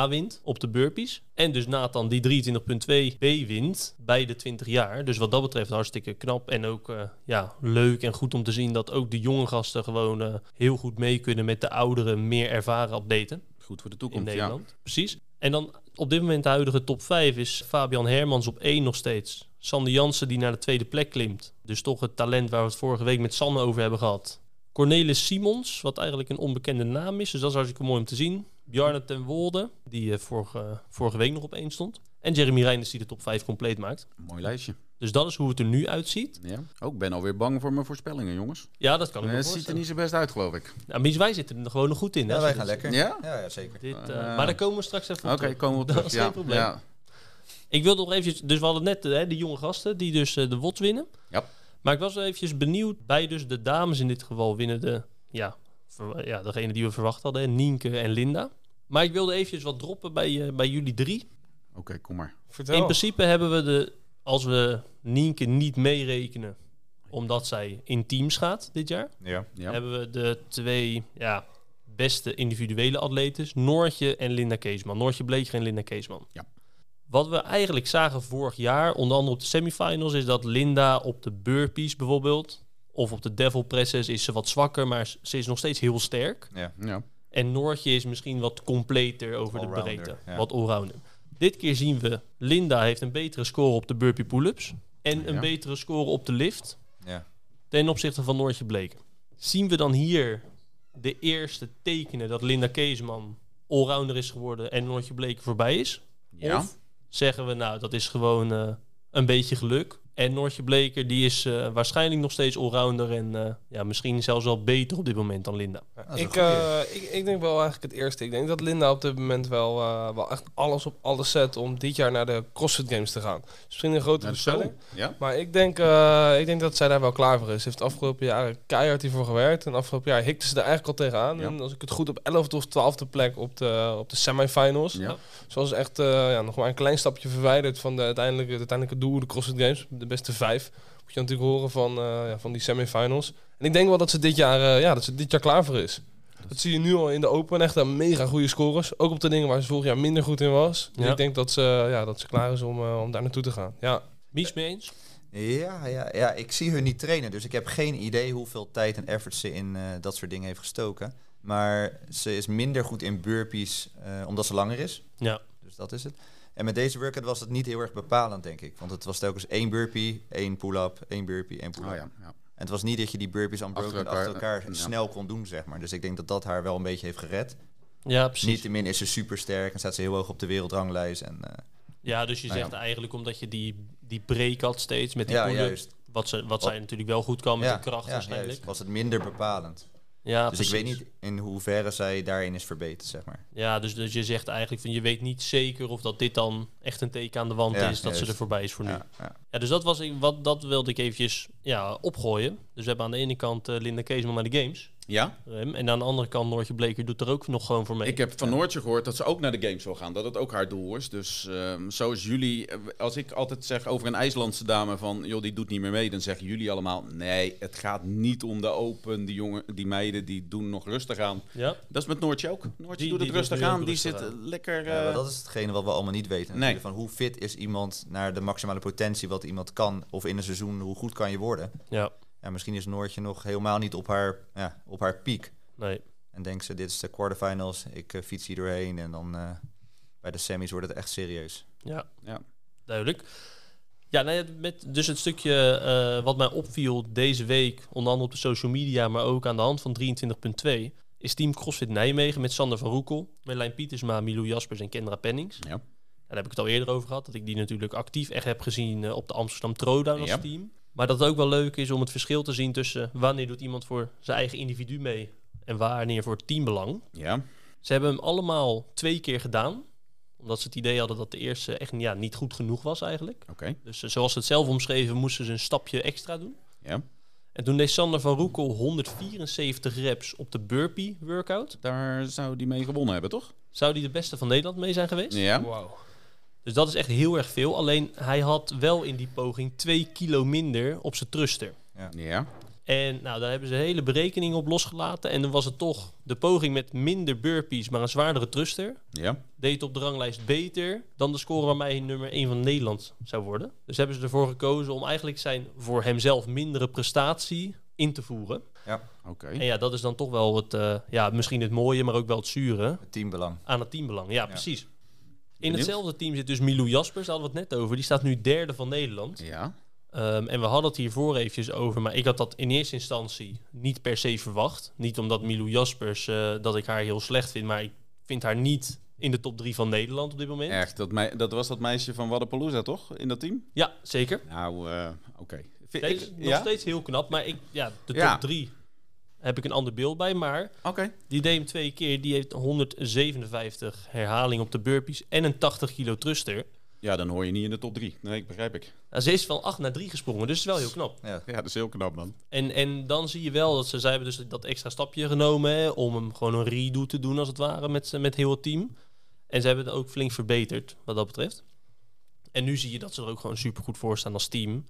23.2a wint op de burpees. En dus Nathan die 23.2b wint bij de 20 jaar. Dus wat dat betreft hartstikke knap en ook eh, ja, leuk en goed om te zien dat ook de jonge gasten gewoon eh, heel goed mee kunnen met de oudere, meer ervaren atleten Goed voor de in toekomst, ja. Nederland. Precies. En dan op dit moment de huidige top 5 is Fabian Hermans op 1 nog steeds. Sander Jansen die naar de tweede plek klimt. Dus toch het talent waar we het vorige week met Sanne over hebben gehad. Cornelis Simons, wat eigenlijk een onbekende naam is. Dus dat is hartstikke mooi om te zien. Bjarne ten Wolde, die eh, vorige, vorige week nog op 1 stond. En Jeremy Reinders die de top 5 compleet maakt. Mooi lijstje. Dus dat is hoe het er nu uitziet. Ja. Ook ik ben alweer bang voor mijn voorspellingen, jongens. Ja, dat kan ik Eh, het ziet er niet zo best uit, geloof ik. Nou, wij zitten er gewoon nog goed in. hè, Ja, wij gaan lekker. Ja? Ja, ja zeker. Dit, eh, Eh, maar daar komen we straks even Oké, op terug. komen we op Dat is ja. geen probleem. Ik wilde nog eventjes, dus we hadden net eh, hè, de jonge gasten die dus eh, de WOTS winnen. Ja. Maar ik was wel eventjes benieuwd bij dus de dames in dit geval winnen de, ja, ver- ja degene die we verwacht hadden, hè, Nienke en Linda. Maar ik wilde eventjes wat droppen bij, eh, bij jullie drie. Oké, kom maar. Vertel. In principe hebben we de, als we Nienke niet meerekenen, omdat zij in teams gaat dit jaar, Ja. Ja. hebben we de twee ja, beste individuele atletes, Noortje en Linda Keesman. Noortje Bleeker en Linda Keesman. Ja. Wat we eigenlijk zagen vorig jaar, onder andere op de semifinals, is dat Linda op de burpees bijvoorbeeld, of op de devil presses is ze wat zwakker, maar ze is nog steeds heel sterk. Ja. Ja. En Noortje is misschien wat completer over de breedte. ja. Wat allrounder. Dit keer zien we, Linda heeft een betere score op de burpee pull-ups. En een betere score op de lift Ja. ten opzichte van Noortje Bleken. Zien we dan hier de eerste tekenen dat Linda Keesman allrounder is geworden en Noortje Bleken voorbij is? Ja. Of zeggen we nou, dat is gewoon eh, een beetje geluk. En Noortje Bleker die is eh, waarschijnlijk nog steeds allrounder en eh, ja, misschien zelfs wel beter op dit moment dan Linda. Ik, eh, ik, ik denk wel eigenlijk het eerste. Ik denk dat Linda op dit moment wel, eh, wel echt alles op alles zet om dit jaar naar de CrossFit Games te gaan. Dus misschien een grote zo. Ja. Maar ik denk, eh, ik denk dat zij daar wel klaar voor is. Ze heeft de afgelopen jaren keihard hiervoor gewerkt. En afgelopen jaar hikte ze er eigenlijk al tegenaan. Ja. En als ik het goed op 11e of 12e plek op de, op de semifinals. Ja. Zoals echt eh, ja, nog maar een klein stapje verwijderd van de uiteindelijke, het uiteindelijke doel, de CrossFit Games. De beste vijf. Moet je natuurlijk horen van, eh, ja, van die semifinals. En ik denk wel dat ze dit jaar, eh, ja, dat ze dit jaar klaar voor is. Dat zie je nu al in de Open. Echt een mega goede scores. Ook op de dingen waar ze vorig jaar minder goed in was. Ja. ik denk dat ze, ja, dat ze klaar is om, eh, om daar naartoe te gaan. Ja. Mies mee eens? Ja, ja, ja, ik zie hun niet trainen, dus ik heb geen idee hoeveel tijd en effort ze in eh, dat soort dingen heeft gestoken. Maar ze is minder goed in burpees, eh, omdat ze langer is. Ja. Dus dat is het. En met deze workout was het niet heel erg bepalend, denk ik. Want het was telkens één burpee, één pull-up, één burpee, één pull-up. Oh ja, ja. En het was niet dat je die burpees unbroken Achter achter elkaar, ja. snel kon doen, zeg maar. Dus ik denk dat dat haar wel een beetje heeft gered. Ja, precies. Niettemin is ze super sterk en staat ze heel hoog op de wereldranglijst. En, eh, Ja, dus je Nou ja. zegt eigenlijk omdat je die, die break had steeds met die ja, pull-up, juist. Wat, ze, wat zij natuurlijk wel goed kan met ja, de kracht ja, waarschijnlijk. juist. Was het minder bepalend. Ja, dus ik weet niet in hoeverre zij daarin is verbeterd, zeg maar. Ja, dus, dus je zegt eigenlijk van je weet niet zeker of dat dit dan echt een teken aan de wand Ja, is dat ze er voorbij is voor nu. Ja, ja. Dus dat, was, ik- wat, dat wilde ik eventjes ja, opgooien. Dus we hebben aan de ene kant eh, Linda Keesman naar de games. Ja, Rem, en aan de andere kant Noortje Bleker doet er ook nog gewoon voor mee. ik heb van Noortje gehoord dat ze ook naar de games wil gaan. Dat het ook haar doel is. Dus ehm, zoals jullie, eh, als ik altijd zeg over een IJslandse dame van, joh, die doet niet meer mee, dan zeggen jullie allemaal, nee, het gaat niet om de open. Die jongen, die meiden, die doen nog rustig aan. ja? Dat is met Noortje ook. Noortje Die- doet het rustig aan. Die rustig zit aan. eh, lekker. Ja, eh, dat is hetgene wat we allemaal niet weten. Nee. Van hoe fit is iemand naar de maximale potentie wat iemand kan. Of in een seizoen, hoe goed kan je worden. Ja, Ja, misschien is Noortje nog helemaal niet op haar, ja, op haar piek. nee. En denkt ze, dit is de quarterfinals, ik eh, fiets hier doorheen. En dan eh, bij de semis wordt het echt serieus. Ja, Ja. duidelijk. Ja, nou ja, met dus het stukje eh, wat mij opviel deze week, onder andere op de social media, maar ook aan de hand van 23.2, is Team CrossFit Nijmegen met Sander van Roekel, Merlijn Pietersma, Milou Jaspers en Kendra Pennings. Ja. Daar heb ik het al eerder over gehad, dat ik die natuurlijk actief echt heb gezien op de Amsterdam Throwdown als Ja. team. Maar dat het ook wel leuk is om het verschil te zien tussen wanneer doet iemand voor zijn eigen individu mee en wanneer voor teambelang. ja. Ze hebben hem allemaal twee keer gedaan. Omdat ze het idee hadden dat de eerste echt ja, niet goed genoeg was eigenlijk. Oké. Dus eh, zoals ze het zelf omschreven, moesten ze een stapje extra doen. Ja. En toen deed Sander van Roekel 174 reps op de burpee workout. Daar zou die mee gewonnen hebben, toch? Zou die de beste van Nederland mee zijn geweest? Ja. Wauw. Dus dat is echt heel erg veel. Alleen hij had wel in die poging 2 kilo minder op zijn thruster. Ja. En nou, daar hebben ze hele berekeningen op losgelaten. En dan was het toch de poging met minder burpees, maar een zwaardere thruster. Ja. deed op de ranglijst beter dan de score waarmee hij nummer 1 van Nederland zou worden. Dus hebben ze ervoor gekozen om eigenlijk zijn voor hemzelf mindere prestatie in te voeren. Oké. En ja, dat is dan toch wel het, eh, ja, misschien het mooie, maar ook wel het zure Het teambelang. aan het teambelang. Ja, precies. In hetzelfde team zit dus Milou Jaspers, daar hadden we het net over. Die staat nu derde van Nederland. Ja. Ehm, en we hadden het hiervoor eventjes over, maar ik had dat in eerste instantie niet per se verwacht. Niet omdat Milou Jaspers, eh, dat ik haar heel slecht vind, maar ik vind haar niet in de top 3 van Nederland op dit moment. Echt, dat, mei- dat was dat meisje van Wadapalooza, toch? In dat team? Ja, zeker. Nou, eh, oké. Is nog ja? steeds heel knap, maar ik, ja, de top Ja. 3 heb ik een ander beeld bij. Maar Oké. die deed hem twee keer. Die heeft 157 herhalingen op de burpees en een 80 kilo thruster. Ja, dan hoor je niet in de top 3. Nee, begrijp ik. Nou, ze is van 8 naar 3 gesprongen, dus het is wel heel knap. Ja. Ja, dat is heel knap, man. En, en dan zie je wel dat ze, zij hebben dus dat extra stapje genomen hè, om hem gewoon een redo te doen als het ware met, met heel het team. En ze hebben het ook flink verbeterd wat dat betreft. En nu zie je dat ze er ook gewoon super goed voor staan als team.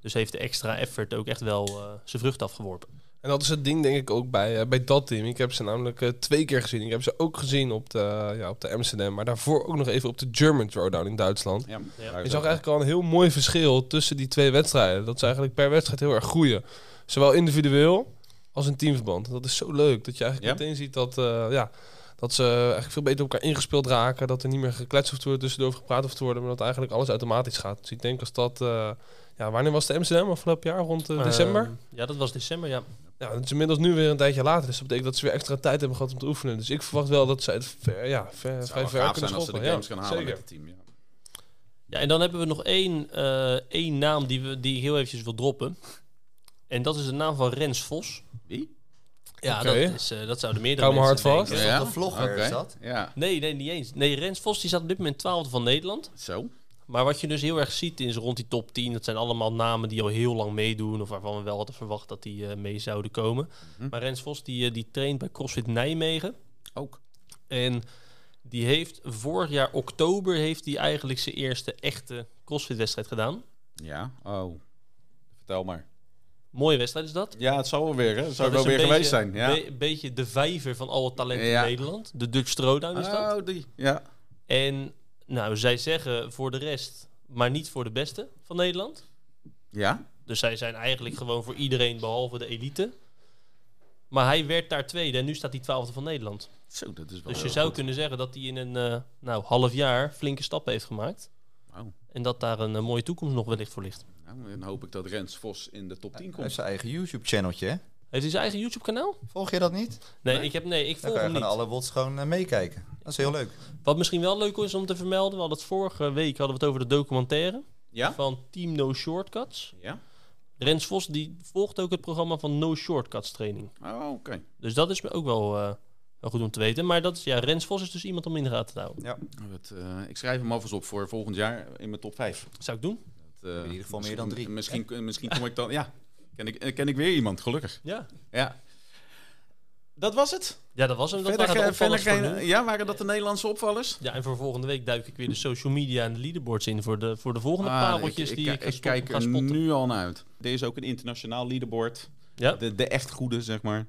Dus heeft de extra effort ook echt wel eh, zijn vrucht afgeworpen. En dat is het ding denk ik ook bij, eh, bij dat team. Ik heb ze namelijk eh, twee keer gezien. Ik heb ze ook gezien op de, ja, op de Amsterdam, maar daarvoor ook nog even op de German Throwdown in Duitsland. Ja, Je is zag ook- eigenlijk al een heel mooi verschil tussen die twee wedstrijden. Dat ze eigenlijk per wedstrijd heel erg groeien. Zowel individueel als in teamverband. Dat is zo leuk. Dat je eigenlijk Ja. meteen ziet dat, eh, ja, dat ze eigenlijk veel beter op elkaar ingespeeld raken. Dat er niet meer gekletst hoeft te worden, tussendoor gepraat hoeft te worden. Maar dat eigenlijk alles automatisch gaat. Dus ik denk als dat... eh, ja, wanneer was de Amsterdam afgelopen jaar? Rond eh, december? Ja, dat was december, ja. Ja, het is inmiddels nu weer een tijdje later. Dus dat betekent dat ze weer extra tijd hebben gehad om te oefenen. Dus ik verwacht wel dat ze het ver, ja, ver, Het vrij ver kunnen zijn als ze de games Ja, gaan halen zeker. met het team. Ja. Ja, en dan hebben we nog één, eh, één naam die, we, die ik heel eventjes wil droppen. En dat is de naam van Rens Vos. Wie? Ja, dat, is, eh, dat zouden meerdere mensen hard vast. denken. Is dat de vlogger, is dat? Ja. Nee, nee, niet eens. Nee, Rens Vos die staat op dit moment twaalfde van Nederland. Zo. Maar wat je dus heel erg ziet is rond die top 10, dat zijn allemaal namen die al heel lang meedoen. Of waarvan we wel hadden verwacht dat die eh, mee zouden komen. Mhm. Maar Rens Vos die, eh, die traint bij CrossFit Nijmegen. Ook. En die heeft vorig jaar oktober heeft hij eigenlijk zijn eerste echte CrossFit wedstrijd gedaan. Ja. Oh. Vertel maar. Mooie wedstrijd is dat. Ja, het zal wel weer, hè? Het zou Dat wel weer geweest zijn. Ja. Een beetje de vijver van alle talenten Ja. in Nederland. De Dutch Throwdown is dat. Oh, die. Ja. En nou, zij zeggen voor de rest, maar niet voor de beste van Nederland. Ja. Dus zij zijn eigenlijk gewoon voor iedereen behalve de elite. Maar hij werd daar tweede en nu staat hij twaalfde van Nederland. Zo, dat is wel Dus je zou goed. kunnen zeggen dat hij in een eh, nou, half jaar flinke stappen heeft gemaakt. Wauw. En dat daar een eh, mooie toekomst nog wellicht voor ligt. Nou, dan hoop ik dat Rens Vos in de top 10 Hij heeft komt. zijn eigen YouTube-channeltje, hè? Heeft hij zijn eigen YouTube-kanaal? Volg je dat niet? Nee, Nee? ik, heb, nee, ik volg hem niet. alle wots gewoon eh, meekijken. Dat is heel leuk. Wat misschien wel leuk is om te vermelden, we hadden het vorige week hadden we het over de documentaire Ja? van Team No Shortcuts. Ja? Rens Vos die volgt ook het programma van No Shortcuts training. Oh, oké. Dus dat is me ook wel, eh, wel goed om te weten. Maar dat is, ja, Rens Vos is dus iemand om in de gaten te houden. Ja. Dat, eh, ik schrijf hem alvast op voor volgend jaar in mijn top 5. Zou ik doen? Dat, eh, In ieder geval meer dan drie. Misschien, misschien kom ik dan... Ja, ken ik, eh, ken ik weer iemand, gelukkig. Ja. Ja. Dat was het. Ja, dat was hem. Dat Verder, waren verder geen, ja, waren dat de Nederlandse opvallers? Ja, en voor volgende week duik ik weer de social media en de leaderboards in voor de, voor de volgende Ah, pareltjes ik, die ik, ik, ga, ik kijk er spotten. nu al naar uit. Er is ook een internationaal leaderboard. Ja? De, de echt goede, zeg maar.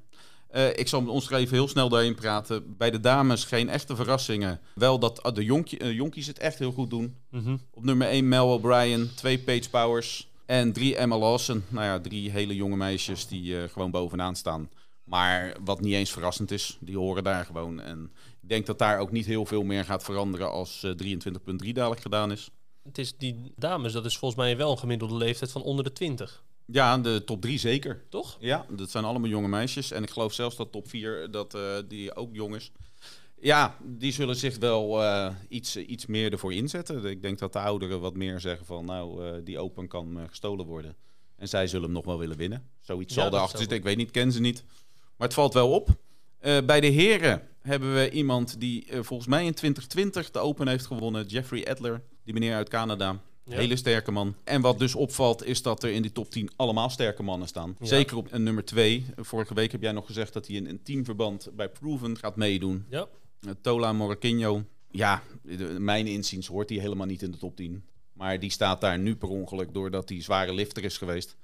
Eh, ik zal ons er even heel snel doorheen praten. Bij de dames geen echte verrassingen. Wel dat ah, de jonkie, eh, jonkies het echt heel goed doen. Mhm. Op nummer 1 Mel O'Brien, 2 Paige Powers en 3 Emma Lawson. Nou ja, drie hele jonge meisjes die eh, gewoon bovenaan staan. Maar wat niet eens verrassend is, die horen daar gewoon. En ik denk dat daar ook niet heel veel meer gaat veranderen als eh, 23.3 dadelijk gedaan is. Het is die dames, dat is volgens mij wel een gemiddelde leeftijd van onder de 20. Ja, de top 3 zeker. Toch? Ja, dat zijn allemaal jonge meisjes. En ik geloof zelfs dat top 4 dat, eh, die ook jong is. Ja, die zullen zich wel eh, iets, iets meer ervoor inzetten. Ik denk dat de ouderen wat meer zeggen van... nou, eh, die open kan eh, gestolen worden. En zij zullen hem nog wel willen winnen. Zoiets Ja, zal erachter zitten. Ik weet niet, ken ze niet. Maar het valt wel op. Eh, bij de heren hebben we iemand die eh, volgens mij in 2020 de Open heeft gewonnen. Jeffrey Adler, die meneer uit Canada. Ja. Hele sterke man. En wat dus opvalt is dat er in die top 10 allemaal sterke mannen staan. Ja. Zeker op nummer 2. Vorige week heb jij nog gezegd dat hij in een teamverband bij Proven gaat meedoen. Ja. Eh, Tola Morakinho. Ja, mijn inziens hoort hij helemaal niet in de top 10. Maar die staat daar nu per ongeluk doordat hij zware lifter is geweest.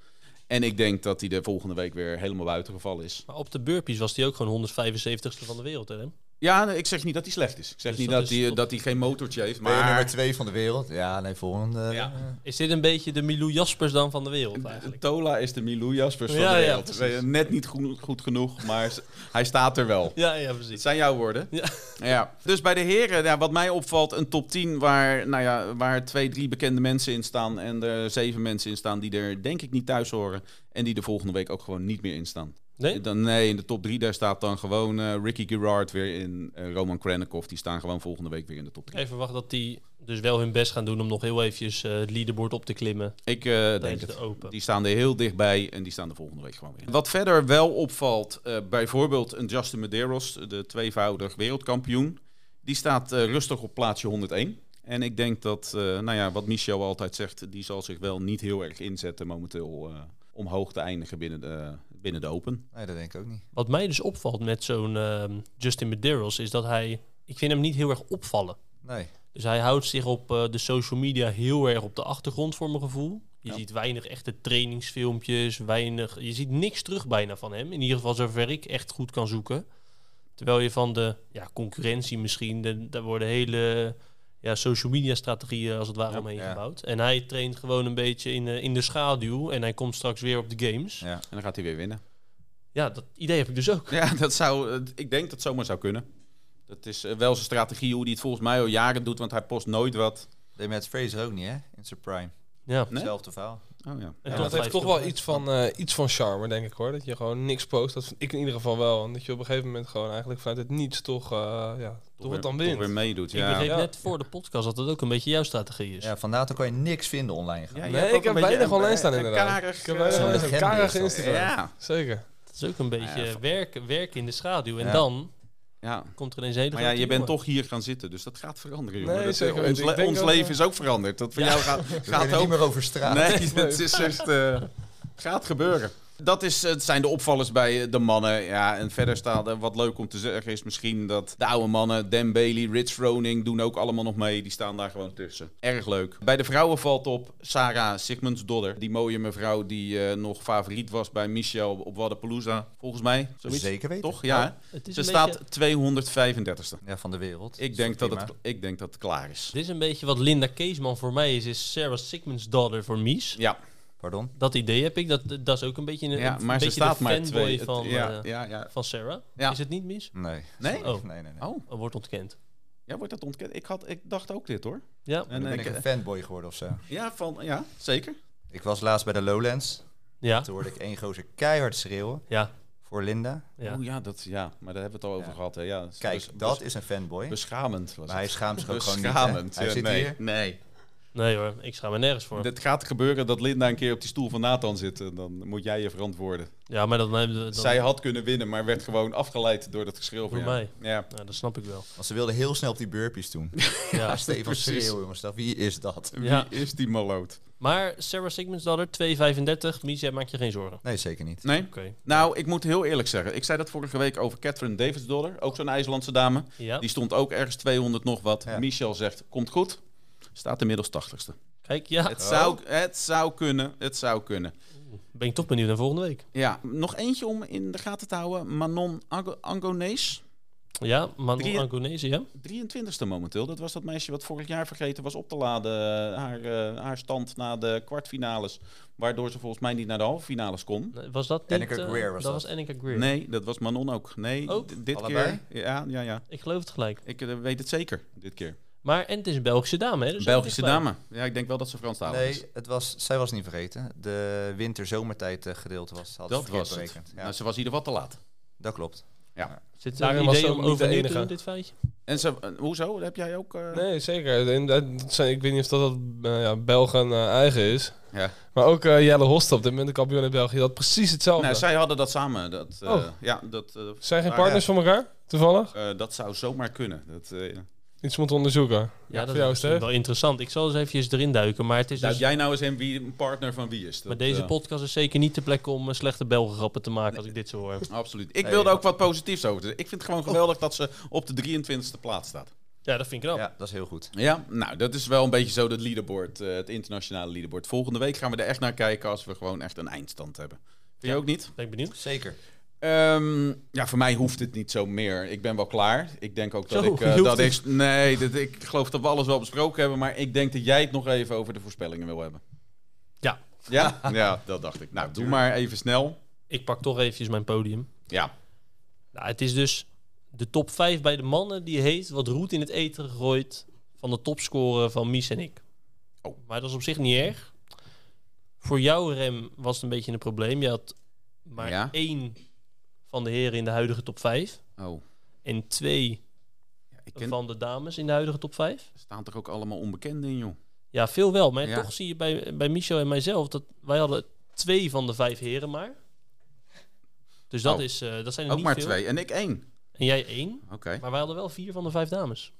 En ik denk dat hij de volgende week weer helemaal buiten gevallen is. Maar op de burpees was hij ook gewoon 175ste van de wereld, hè? Ja, ik zeg niet dat hij slecht is. Ik zeg Dus niet dat dat, is hij, top. dat hij geen motortje heeft. Je nummer Maar twee van de wereld? Ja, nee, volgende. Ja. eh, Is dit een beetje de Milou Jaspers dan van de wereld eigenlijk? Tola is de Milou Jaspers van Ja, de ja, wereld. precies. Net niet goed, goed genoeg, maar s- hij staat er wel. Ja, ja, Het precies. zijn jouw woorden. Ja. Ja. Dus bij de heren, ja, wat mij opvalt, een top 10 waar, nou ja, waar twee, drie bekende mensen in staan. En er zeven mensen in staan die er denk ik niet thuis horen. En die de volgende week ook gewoon niet meer in staan. Nee? Dan, nee, in de top 3 daar staat dan gewoon eh, Ricky Gerard weer in. eh, Roman Krennikov, die staan gewoon volgende week weer in de top 3. Ik verwacht dat die dus wel hun best gaan doen om nog heel eventjes eh, het leaderboard op te klimmen Ik denk het. Open. Die staan er heel dichtbij en die staan de volgende week gewoon weer. Wat verder wel opvalt, bijvoorbeeld een Justin Medeiros, de tweevoudig wereldkampioen. Die staat rustig op plaatsje 101. En ik denk dat, nou ja, wat Michel altijd zegt, die zal zich wel niet heel erg inzetten momenteel om hoog te eindigen binnen de, binnen de Open. Nee, dat denk ik ook niet. Wat mij dus opvalt met zo'n ehm, Justin Medeiros is dat hij... Ik vind hem niet heel erg opvallen. Nee. Dus hij houdt zich op eh, de social media heel erg op de achtergrond voor mijn gevoel. Je Ja. ziet weinig echte trainingsfilmpjes, weinig... Je ziet niks terug bijna van hem. In ieder geval zover ik echt goed kan zoeken. Terwijl je van de ja, concurrentie misschien... De, daar worden hele ja, social media strategieën als het ware Ja, omheen ja. gebouwd. En hij traint gewoon een beetje in, eh, in de schaduw. En hij komt straks weer op de games. Ja, Ja. En dan gaat hij weer winnen. dat idee heb ik dus ook. Ja, dat zou, ik denk dat het zomaar zou kunnen. Dat is eh, wel zijn strategie, hoe hij het volgens mij al jaren doet, want hij post nooit wat. Deed met Fraser ook niet, hè? In zijn prime. Ja. Nee? Hetzelfde verhaal. Oh ja. En dat heeft toch wel iets van, eh, iets van charme, denk ik hoor. Dat je gewoon niks post. Dat vind ik in ieder geval wel. En dat je op een gegeven moment gewoon eigenlijk vanuit het niets toch, eh, ja, toch, weer, wat dan wint. weer meedoet. Ik Ja. begreep Ja. net voor de podcast dat dat ook een beetje jouw strategie is. Ja, van NATO kan je niks vinden online. Ja, gaan. Nee, ik heb weinig een- online staan inderdaad. karig, Ik heb eh, weinig dat. Instagram. Ja, Zeker. Het is ook een beetje Ja, werk, werk in de schaduw. En Ja. dan ja. komt er ineens een hele Maar ja, je bent jongen. toch hier gaan zitten, dus dat gaat veranderen, jongen. Nee, Dat, zeker eh, ons le- ons ook, leven eh, is ook veranderd. Dat voor Ja. jou gaat, gaat kunnen niet ook... meer over straat. Nee, dat is echt... eh, gaat gebeuren. Dat is, het zijn de opvallers bij de mannen. Ja, en verder staat er wat leuk om te zeggen is misschien dat de oude mannen, Dan Bailey, Rich Froning, doen ook allemaal nog mee. Die staan daar gewoon tussen. Erg leuk. Bij de vrouwen valt op Sarah Sigmundsdodder. Die mooie mevrouw die eh, nog favoriet was bij Michel op Wadapalooza. Volgens mij. Zoiets. Zeker weten. Toch? Ja. is Ze staat beetje, 235ste. Ja, van de wereld. Ik denk dat, het, ik denk dat het klaar is. dit is een beetje wat Linda Keesman voor mij is, is Sarah Sigmunds daughter voor Mies. Ja, Pardon? Dat idee heb ik. Dat, dat is ook een beetje een, Ja, een maar ze beetje staat de maar fanboy twee. het- van, ja, eh, ja, ja. van Sarah. Ja. Is het niet mis? Nee. Nee? Oh. Nee, nee, nee. Oh, Er wordt ontkend. ja, wordt dat ontkend? Ik, had, ik dacht ook dit hoor. Ja. En, Dan ben ik, ik een fanboy geworden of zo. ja, van, ja, zeker. Ik was laatst bij de Lowlands. Ja. Toen hoorde ik één gozer keihard schreeuwen Ja. voor Linda. Ja. Oh ja, dat, ja, maar daar hebben we het al over Ja. gehad. Hè. Ja, Kijk, bes- dat is een fanboy. beschamend. Was Maar hij het. schaamt zich ook gewoon niet. Beschamend. Hij ja, zit nee, hier. Nee. Nee hoor, ik schaam me nergens voor. Het gaat gebeuren dat Linda een keer op die stoel van Nathan zit. en Dan moet jij je verantwoorden. Ja, maar. Dan, Zij had kunnen winnen, maar werd gewoon afgeleid door dat geschreeuw van mij. Ja. Ja, dat snap ik wel. Want ze wilde heel snel op die burpees doen. Ja. Ja, Stefan schreeuwen, jongens. Dat- Wie is dat? Wie is die maloot? Maar Sarah Sigmunds daughter, 2,35. Misha, maak je geen zorgen. Nee, zeker niet. Nee? Oké. Nou, ik moet heel eerlijk zeggen. Ik zei dat vorige week over Catherine Davis Dollar. Ook zo'n IJslandse dame. Ja. Die stond ook ergens 200 nog wat. Ja. Michel zegt, komt goed. Staat inmiddels 80ste. Kijk, ja. Het, zou, het zou kunnen. Het zou kunnen. Ben ik toch benieuwd naar volgende week. Ja, nog eentje om in de gaten te houden. Manon Ango- Angonees. Ja, Manon Angonese, ja. 23ste momenteel. Dat was dat meisje wat vorig jaar vergeten was op te laden. eh, Haar, eh, haar stand na de kwartfinales. Waardoor ze volgens mij niet naar de halve finales kon. Was dat niet... Annika eh, Greer was dat. dat. was Annika Greer. Nee, dat was Manon ook. Nee, Ook? dit Allebei? keer. Ja, ja, ja. Ik geloof het gelijk. Ik weet het zeker, dit keer. Maar, en het is een Belgische dame, hè? Dus Belgische dame. Ja, ik denk wel dat ze Franstalig is. Nee, het was, zij was niet vergeten. De winter-zomertijd eh, gedeelte was, hadden Dat was het. Ja, Nou, ze was in ieder geval te laat. dat klopt. Zit er Daarin een was idee ze om te enige. doen, dit feitje? En ze, eh, hoezo? Heb jij ook... eh, Nee, zeker. Dat zijn, ik weet niet of dat, dat eh, ja, Belgen eigen is. Ja. Maar ook eh, Jelle Hostel, op dit moment de kampioen in België, dat precies hetzelfde. Nou, zij hadden dat samen. Dat, eh, Oh. Ja, dat, eh, Zijn geen Ah, partners van elkaar, toevallig? eh, dat zou zomaar kunnen. Dat, eh Iets moeten onderzoeken. Ja, dat jou, is wel interessant. Ik zal eens even erin duiken, maar het is Duik dus... jij nou eens in wie een partner van wie is? Dat, Maar deze eh, podcast is zeker niet de plek om eh, slechte Belgengrappen te maken als ik dit zo hoor. Absoluut. Ik Nee, wilde ook wat positiefs over. Ik vind het gewoon geweldig dat ze op de 23e plaats staat. Ja, dat vind ik knap. Ja, dat is heel goed. Ja, nou, dat is wel een beetje zo dat leaderboard, eh, het internationale leaderboard. Volgende week gaan we er echt naar kijken als we gewoon echt een eindstand hebben. Vind je ook niet? Ben ik benieuwd. Zeker. Ehm, ja, voor mij hoeft het niet zo meer. Ik ben wel klaar. Ik denk ook dat Zo, ik... eh, dat ik nee, dat, ik geloof dat we alles wel besproken hebben. Maar ik denk dat jij het nog even over de voorspellingen wil hebben. Ja. Ja? Ja, dat dacht ik. Nou, doe maar even snel. Ik pak toch eventjes mijn podium. Ja. Nou, het is dus de top 5 bij de mannen die heet wat roet in het eten gegooid van de topscorer van Mies en ik. Oh. Maar dat is op zich niet erg. Voor jou, Rem, was het een beetje een probleem. Je had maar Ja. één van de heren in de huidige top 5 Oh. en twee Ja, ik ken, van de dames in de huidige top 5. er staan toch ook allemaal onbekenden in, joh. Ja, veel wel. Maar Ja. toch zie je bij, bij Michel en mijzelf dat wij hadden twee van de vijf heren maar. Dus dat, Oh. is, eh, dat zijn er Ook niet maar veel. twee. En ik één. En jij één. Oké. Maar wij hadden wel vier van de vijf dames.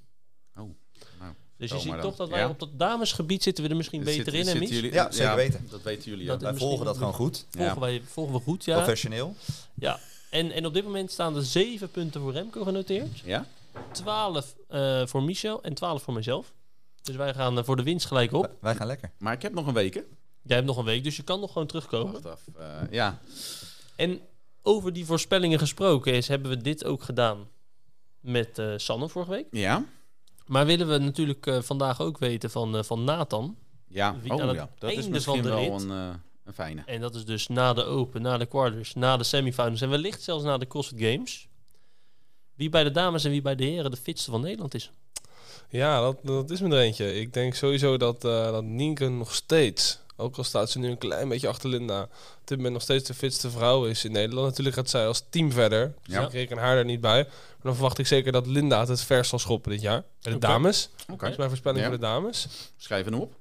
Oh. Nou, Dus je Zo ziet toch dan. dat wij Ja. op dat damesgebied zitten we er misschien beter Zitten- in, hè, jullie- Ja, zeker weten. Dat weten jullie Dat Wij volgen dat gewoon goed. Volgen, Ja. wij, volgen we goed, ja. Professioneel. ja. En, en op dit moment staan er zeven punten voor Remco genoteerd. Ja? 12 eh, voor Michel en 12 voor mezelf. Dus wij gaan eh, voor de winst gelijk op. Wij- gaan lekker. Maar ik heb nog een week, hè? Jij hebt nog een week, dus je kan nog gewoon terugkomen. Wacht af. Eh, ja. En over die voorspellingen gesproken is, hebben we dit ook gedaan met eh Sanne vorige week. Ja? Maar willen we natuurlijk vandaag ook weten van, van Nathan. Ja. Wie Oh aan het ja. Dat is misschien van de wel rit- een, eh, een fijne. En dat is dus na de Open, na de quarters, na de semifinals en wellicht zelfs na de CrossFit Games. Wie bij de dames en wie bij de heren de fitste van Nederland is. Ja, dat, dat is me er eentje. Ik denk sowieso dat, eh dat Nienke nog steeds, ook al staat ze nu een klein beetje achter Linda, op dit moment nog steeds de fitste vrouw is in Nederland. Natuurlijk gaat zij als team verder. Dus Ja. ik reken haar er niet bij. Maar dan verwacht ik zeker dat Linda het het vers zal schoppen dit jaar. Bij de dames. Oké. Dat is mijn voorspelling Ja. voor de dames. Schrijf hem op.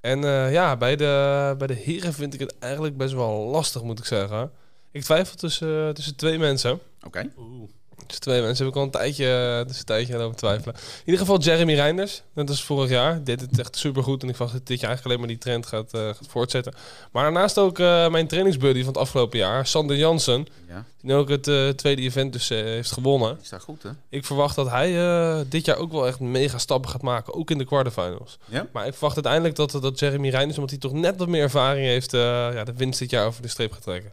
En eh, ja, bij de, bij de heren vind ik het eigenlijk best wel lastig, moet ik zeggen. Ik twijfel tussen, tussen twee mensen. Oké. Oeh. Tussen twee mensen heb ik al een tijdje, dus een tijdje aan over twijfelen. In ieder geval Jeremy Reinders, net als vorig jaar. Deed het echt supergoed en ik verwacht dat dit jaar eigenlijk alleen maar die trend gaat, eh, gaat voortzetten. Maar daarnaast ook eh, mijn trainingsbuddy van het afgelopen jaar, Sander Jansen. Ja. Die nu ook het eh, tweede event dus eh, heeft gewonnen. Die staat goed, hè? Ik verwacht dat hij eh, dit jaar ook wel echt mega stappen gaat maken, ook in de quarterfinals. Ja? Maar ik verwacht uiteindelijk dat, dat Jeremy Reinders, omdat hij toch net wat meer ervaring heeft, eh, ja, de winst dit jaar over de streep gaat trekken.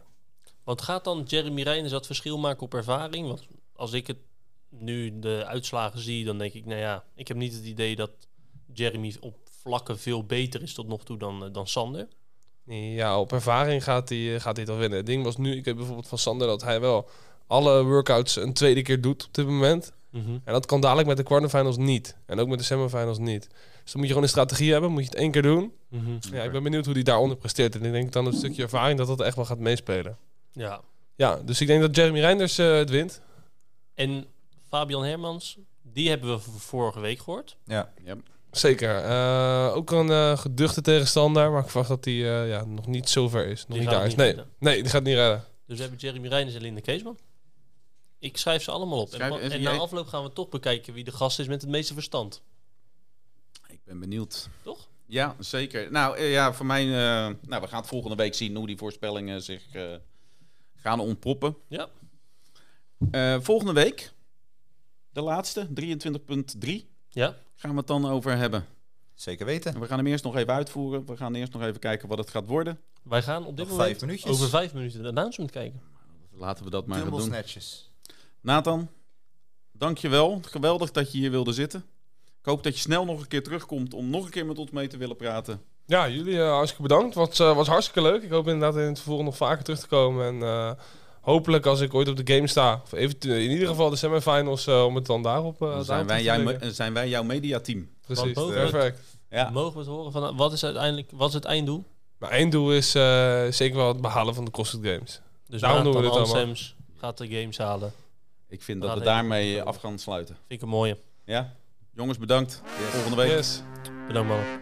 Want gaat dan Jeremy Reinders dat verschil maken op ervaring? Want als ik het nu de uitslagen zie, dan denk ik, nou ja, ik heb niet het idee dat Jeremy op vlakken veel beter is tot nog toe dan, eh, dan Sander. Ja, op ervaring gaat hij gaat hij wel winnen. Het ding was nu, ik heb bijvoorbeeld van Sander dat hij wel alle workouts een tweede keer doet op dit moment. Mhm. En dat kan dadelijk met de quarterfinals niet. En ook met de semifinals niet. Dus dan moet je gewoon een strategie hebben, moet je het één keer doen. Mhm. Ja, ik ben benieuwd hoe hij daaronder presteert. En ik denk dan een stukje ervaring dat dat echt wel gaat meespelen. Ja. Ja, dus ik denk dat Jeremy Reinders eh, het wint. En Fabian Hermans, die hebben we vorige week gehoord. Ja, Zeker. Eh, ook een eh, geduchte tegenstander, maar ik verwacht dat hij eh, ja, nog niet zo ver is. Nog Die niet gaat daar is. niet Nee, redden. nee, die gaat niet redden. Dus we hebben Jeremy Reinders en Linda Keesman. Ik schrijf ze allemaal op. Schrijf- en, na afloop gaan we toch bekijken wie de gast is met het meeste verstand. Ik ben benieuwd. Toch? Ja, zeker. Nou ja, voor mij... eh, nou, we gaan het volgende week zien hoe die voorspellingen zich eh, gaan ontpoppen. Ja. Eh, volgende week, de laatste, 23.3, Ja. gaan we het dan over hebben. zeker weten. En we gaan hem eerst nog even uitvoeren. We gaan eerst nog even kijken wat het gaat worden. Wij gaan op dit Nog moment vijf minuutjes. over vijf minuten de announcement kijken. Laten we dat maar gaan Dumbbell doen. snatches. Nathan, dankjewel. Geweldig dat je hier wilde zitten. Ik hoop dat je snel nog een keer terugkomt om nog een keer met ons mee te willen praten. Ja, jullie eh, hartstikke bedankt. Was, eh, was hartstikke leuk. Ik hoop inderdaad in het vervolg nog vaker terug te komen. En eh, hopelijk als ik ooit op de game sta, of eventueel in ieder geval de semifinals, eh, om het dan daarop, eh Dan zijn wij, zijn wij jouw mediateam. Precies, perfect. Ja. Mogen we het horen van wat is uiteindelijk wat is het einddoel? Maar één doel is eh, zeker wel het behalen van de CrossFit Games. Dus Daarom doen we dit allemaal. Gaat de games halen. Ik vind dat we daarmee af gaan sluiten. Vind ik een mooie. Ja? Jongens, bedankt. Volgende week. Yes. Bedankt mannen.